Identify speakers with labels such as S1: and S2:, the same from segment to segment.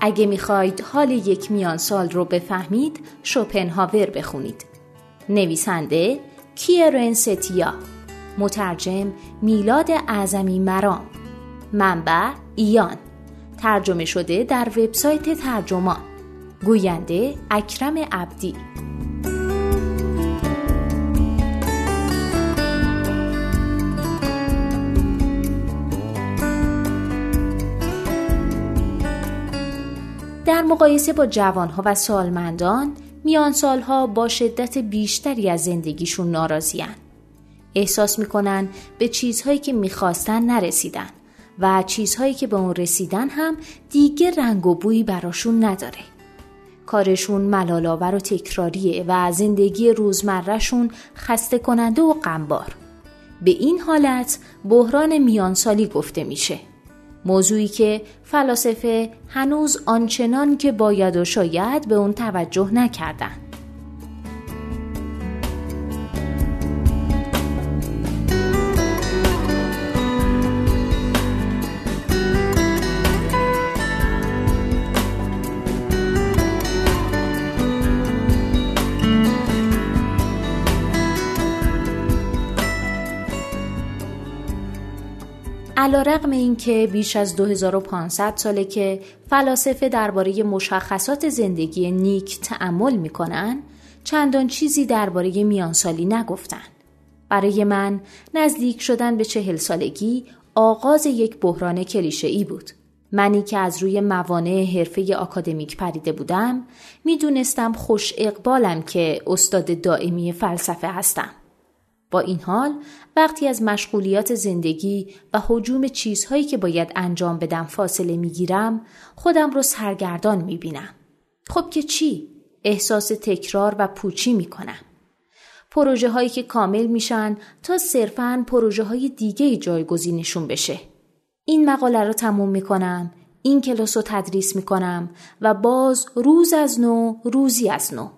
S1: اگه می‌خواید حال یک میان سال رو بفهمید شوپنهاور بخونید. نویسنده کیرن ستیا مترجم میلاد اعظمی مرام. منبع ایان. ترجمه شده در وبسایت ترجمان. گوینده اکرم عبدی. در مقایسه با جوانها و سالمندان میان سالها با شدت بیشتری از زندگیشون ناراضیان. احساس می‌کنن به چیزهایی که می‌خواستن نرسیدن و چیزهایی که به اون رسیدن هم دیگه رنگ و بویی براشون نداره. کارشون ملالاور و تکراریه و زندگی روزمرهشون خسته کننده و غمبار. به این حالت بحران میانسالی گفته میشه. موضوعی که فلاسفه هنوز آنچنان که باید و شاید به اون توجه نکردند. علا رقم این که بیش از 2500 ساله که فلاسفه درباره مشخصات زندگی نیک تعمل می‌کنن چندان چیزی درباره میانسالی نگفتن. برای من نزدیک شدن به چهل سالگی آغاز یک بحران کلیشه ای بود. منی که از روی موانع حرفه آکادمیک پریده بودم می‌دونستم خوش اقبالم که استاد دائمی فلسفه هستم. با این حال وقتی از مشغولیات زندگی و حجوم چیزهایی که باید انجام بدم فاصله می‌گیرم خودم رو سرگردان می‌بینم. خب که چی؟ احساس تکرار و پوچی می‌کنم. پروژه هایی که کامل میشن تا صرفاً پروژه های دیگه جایگزینشون بشه. این مقاله رو تموم می‌کنم، این کلاس رو تدریس می‌کنم و باز روز از نو روزی از نو.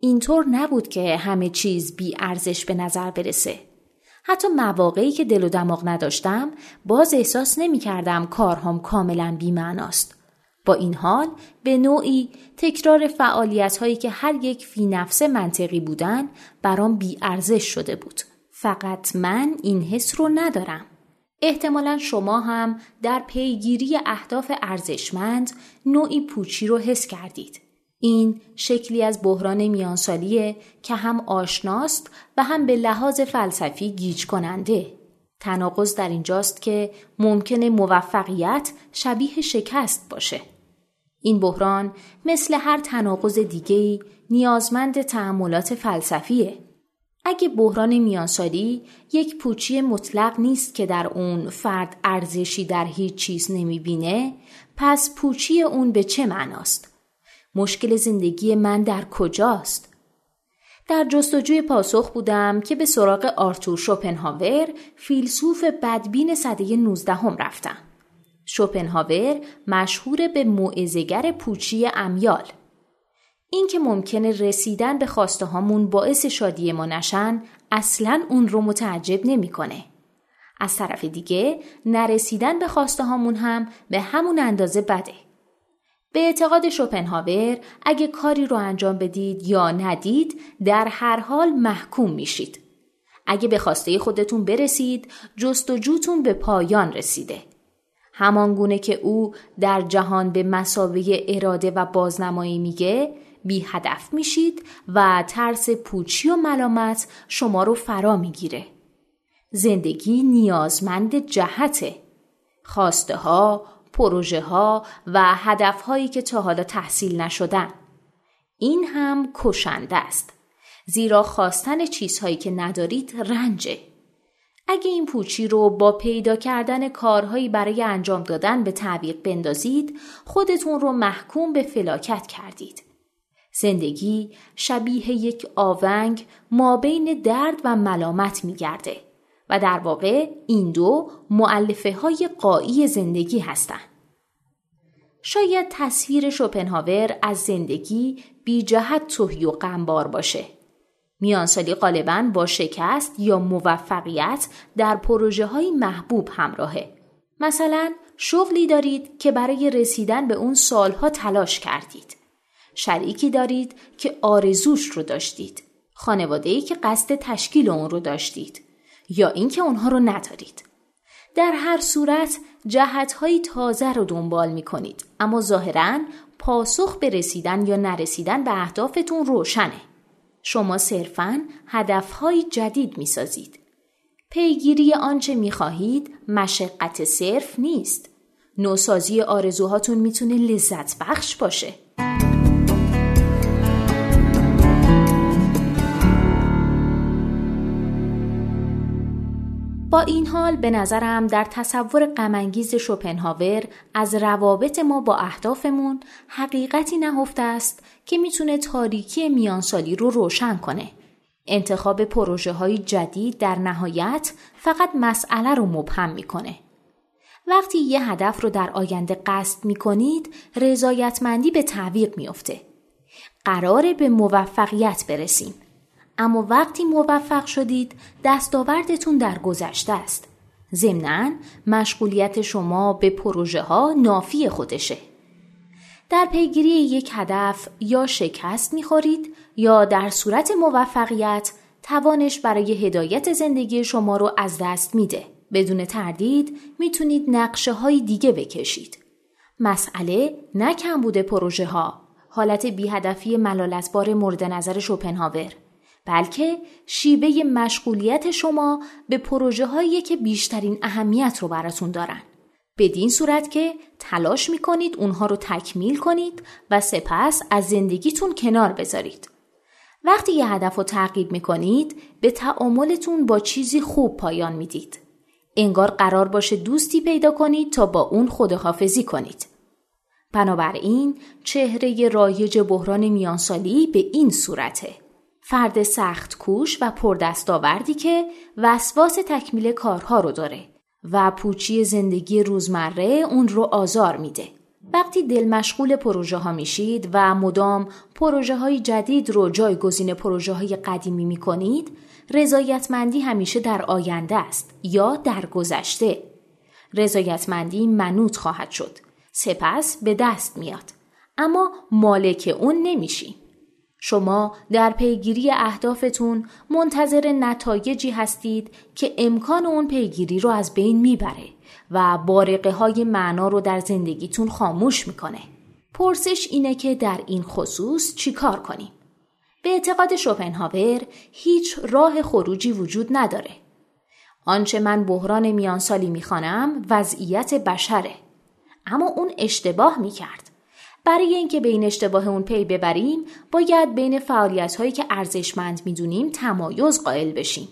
S1: اینطور نبود که همه چیز بی ارزش به نظر برسه. حتی مواقعی که دل و دماغ نداشتم باز احساس نمی کردم کارهام کاملا بی معناست. با این حال به نوعی تکرار فعالیت هایی که هر یک فی نفس منطقی بودن برام بی ارزش شده بود. فقط من این حس رو ندارم. احتمالا شما هم در پیگیری اهداف ارزشمند نوعی پوچی رو حس کردید. این شکلی از بحران میانسالیه که هم آشناست و هم به لحاظ فلسفی گیج کننده. تناقض در اینجاست که ممکن موفقیت شبیه شکست باشه. این بحران مثل هر تناقض دیگهی نیازمند تعملات فلسفیه. اگه بحران میانسالی یک پوچی مطلق نیست که در اون فرد ارزشی در هیچ چیز نمی‌بینه پس پوچی اون به چه معناست؟ مشکل زندگی من در کجاست؟ در جستجوی پاسخ بودم که به سراغ آرتور شوپنهاور فیلسوف بدبین صده 19 هم رفتم. شوپنهاور مشهور به معزگر پوچی امیال. این که ممکنه رسیدن به خواسته هامون باعث شادی ما نشن اصلا اون رو متعجب نمی‌کنه. از طرف دیگه نرسیدن به خواسته هامون هم به همون اندازه بده. به اعتقاد شوپنهاور اگه کاری رو انجام بدید یا ندید در هر حال محکوم میشید. اگه به خواسته خودتون برسید جستجوتون به پایان رسیده. همانگونه که او در جهان به مسابقه اراده و بازنمایی میگه بی هدف میشید و ترس پوچی و ملامت شما رو فرا می‌گیره. زندگی نیازمند جهته. خواسته ها، پروژه ها و هدف هایی که تا حالا تحصیل نشدن. این هم کشنده است. زیرا خواستن چیزهایی که ندارید رنجه. اگه این پوچی رو با پیدا کردن کارهایی برای انجام دادن به تعویق بندازید، خودتون رو محکوم به فلاکت کردید. زندگی شبیه یک آونگ ما بین درد و ملامت میگرده. و در واقع این دو معلفه های قایی زندگی هستند. شاید تصویر شوپنهاور از زندگی بی جهت توهی و غمبار باشه. میانسالی غالبا با شکست یا موفقیت در پروژه های محبوب همراهه. مثلا شغلی دارید که برای رسیدن به اون سالها تلاش کردید. شریکی دارید که آرزوش رو داشتید. خانواده که قصد تشکیل اون رو داشتید. یا اینکه اونها رو ندارید. در هر صورت جهتهایی تازه رو دنبال می کنید اما ظاهرا پاسخ به رسیدن یا نرسیدن به اهدافتون روشنه. شما صرفاً هدفهای جدید می سازید. پیگیری آنچه می خواهید مشقت صرف نیست. نوسازی آرزوهاتون می‌تونه لذت بخش باشه. با این حال به نظرم در تصور غمانگیز شوپنهاور از روابط ما با اهدافمون حقیقتی نهفته است که می‌تونه تاریکی میانسالی رو روشن کنه. انتخاب پروژه های جدید در نهایت فقط مسئله رو مبهم می‌کنه. وقتی یه هدف رو در آینده قصد می‌کنید رضایتمندی به تعویق میافته. قراره به موفقیت برسیم. اما وقتی موفق شدید دستاوردتون در گذشته است. ضمناً مشغولیت شما به پروژه ها نافی خودشه. در پیگیری یک هدف یا شکست می‌خورید یا در صورت موفقیت توانش برای هدایت زندگی شما رو از دست میده. بدون تردید می‌تونید نقشه های دیگه بکشید. مسئله نه کم بوده پروژه ها، حالت بیهدفی ملالتبار مورد نظر شوپنهاور بلکه شیوه مشغولیت شما به پروژه هایی که بیشترین اهمیت رو براتون دارن. بدین صورت که تلاش می‌کنید اونها رو تکمیل کنید و سپس از زندگیتون کنار بذارید. وقتی یه هدف رو تعقیب می‌کنید به تعاملتون با چیزی خوب پایان می‌دید. انگار قرار باشه دوستی پیدا کنید تا با اون خداحافظی کنید. بنابراین چهره رایج بحران میانسالی به این صورته. فرد سخت کوش و پردستاوردی که وسواس تکمیل کارها رو داره و پوچی زندگی روزمره اون رو آزار میده. وقتی دل مشغول پروژه ها میشید و مدام پروژه های جدید رو جایگزین پروژه های قدیمی می کنید رضایتمندی همیشه در آینده است یا در گذشته. رضایتمندی منوط خواهد شد. سپس به دست میاد. اما مالک اون نمیشی. شما در پیگیری اهدافتون منتظر نتایجی هستید که امکان اون پیگیری رو از بین می‌بره و بارقه های معنا رو در زندگیتون خاموش می‌کنه. پرسش اینه که در این خصوص چیکار کنیم؟ به اعتقاد شوپنهاور هیچ راه خروجی وجود نداره. آنچه من بحران میانسالی می‌خوانم وضعیت بشره. اما اون اشتباه می‌کرد. برای اینکه به این اشتباه اون پی ببریم باید بین فعالیت هایی که ارزشمند می‌دونیم تمایز قائل بشیم.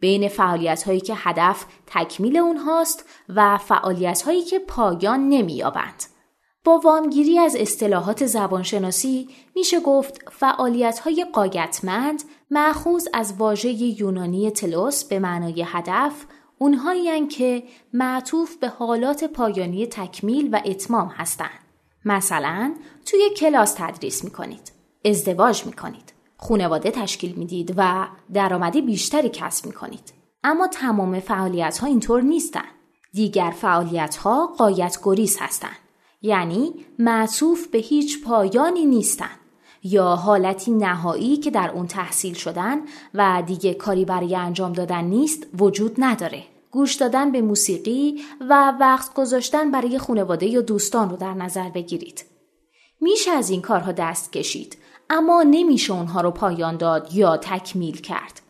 S1: بین فعالیت هایی که هدف تکمیل اونهاست و فعالیت هایی که پایان نمییابند. با وامگیری از اصطلاحات زبانشناسی میشه گفت فعالیت های قایتمند از واژه یونانی تلوس به معنای هدف اونهایی که معطوف به حالات پایانی تکمیل و اتمام هستند. مثلا توی کلاس تدریس می‌کنید. ازدواج می‌کنید. خونواده تشکیل می‌دید و درآمدی بیشتری کسب می‌کنید. اما تمام فعالیت ها اینطور نیستن. دیگر فعالیت ها قایت گریز هستند. یعنی معصوف به هیچ پایانی نیستن یا حالتی نهایی که در اون تحصیل شدن و دیگه کاری برای انجام دادن نیست وجود نداره. گوش دادن به موسیقی و وقت گذاشتن برای خانواده یا دوستان رو در نظر بگیرید. میشه از این کارها دست کشید اما نمیشه اونها رو پایان داد یا تکمیل کرد.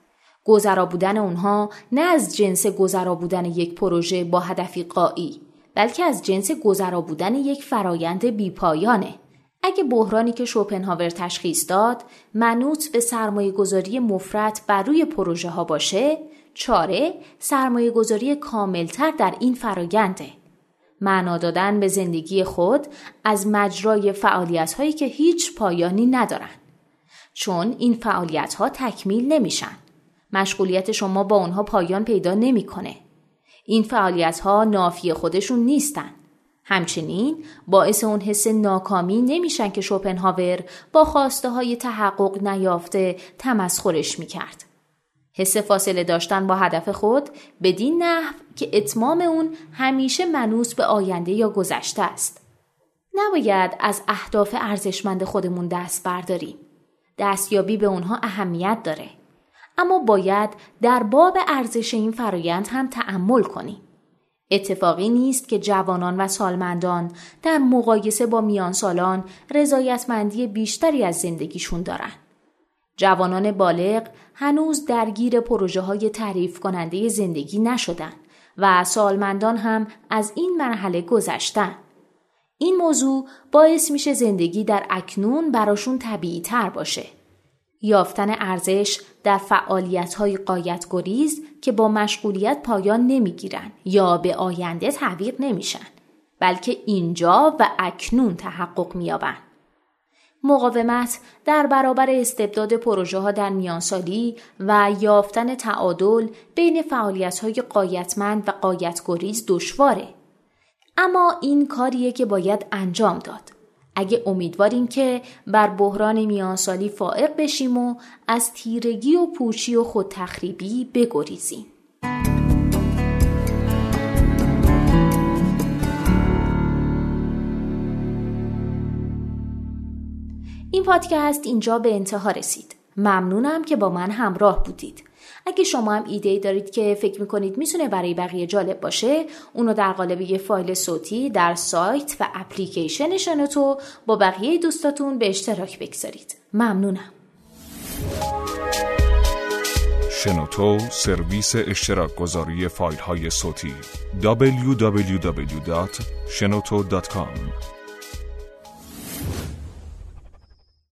S1: گذرا بودن اونها نه از جنس گذرا بودن یک پروژه با هدفی قایی بلکه از جنس گذرا بودن یک فرایند بیپایانه. اگه بحرانی که شوپنهاور تشخیص داد منوط به سرمایه گذاری مفرد بر روی پروژه ها باشه چاره سرمایه گذاری کاملتر در این فراینده. معنا دادن به زندگی خود از مجرای فعالیت هایی که هیچ پایانی ندارن. چون این فعالیت ها تکمیل نمیشن. مشغولیت شما با اونها پایان پیدا نمی‌کنه. این فعالیت ها نافی خودشون نیستن. همچنین باعث اون حس ناکامی نمیشن که شوپنهاور با خواسته های تحقق نیافته تمسخرش می‌کرد. حس فاصله داشتن با هدف خود بدین نحو که اتمام اون همیشه منوس به آینده یا گذشته است. نباید از اهداف ارزشمند خودمون دست برداریم. دستیابی به اونها اهمیت داره. اما باید در باب ارزش این فرایند هم تأمل کنیم. اتفاقی نیست که جوانان و سالمندان در مقایسه با میان سالان رضایتمندی بیشتری از زندگیشون دارن. جوانان بالغ هنوز درگیر پروژه های تعریف کننده زندگی نشدن و سالمندان هم از این مرحله گذشتن. این موضوع باعث میشه زندگی در اکنون براشون طبیعی تر باشه. یافتن ارزش در فعالیت های قایت گریز که با مشغولیت پایان نمی‌گیرن یا به آینده تعویق نمیشن بلکه اینجا و اکنون تحقق میابن. مقاومت در برابر استبداد پروژه ها در میانسالی و یافتن تعادل بین فعالیت های قایتمند و قایت گریز دشواره. اما این کاریه که باید انجام داد. اگه امیدواریم که بر بحران میانسالی فائق بشیم و از تیرگی و پوچی و خودتخریبی بگریزیم. پادکست اینجا به انتها رسید. ممنونم که با من همراه بودید. اگه شما هم ایده دارید که فکر می‌کنید می‌تونه برای بقیه جالب باشه اونو در قالب یه فایل صوتی در سایت و اپلیکیشن شنوتو با بقیه دوستاتون به اشتراک بگذارید ممنونم
S2: شنوتو سرویس اشتراک گذاری فایل های صوتی www.shenoto.com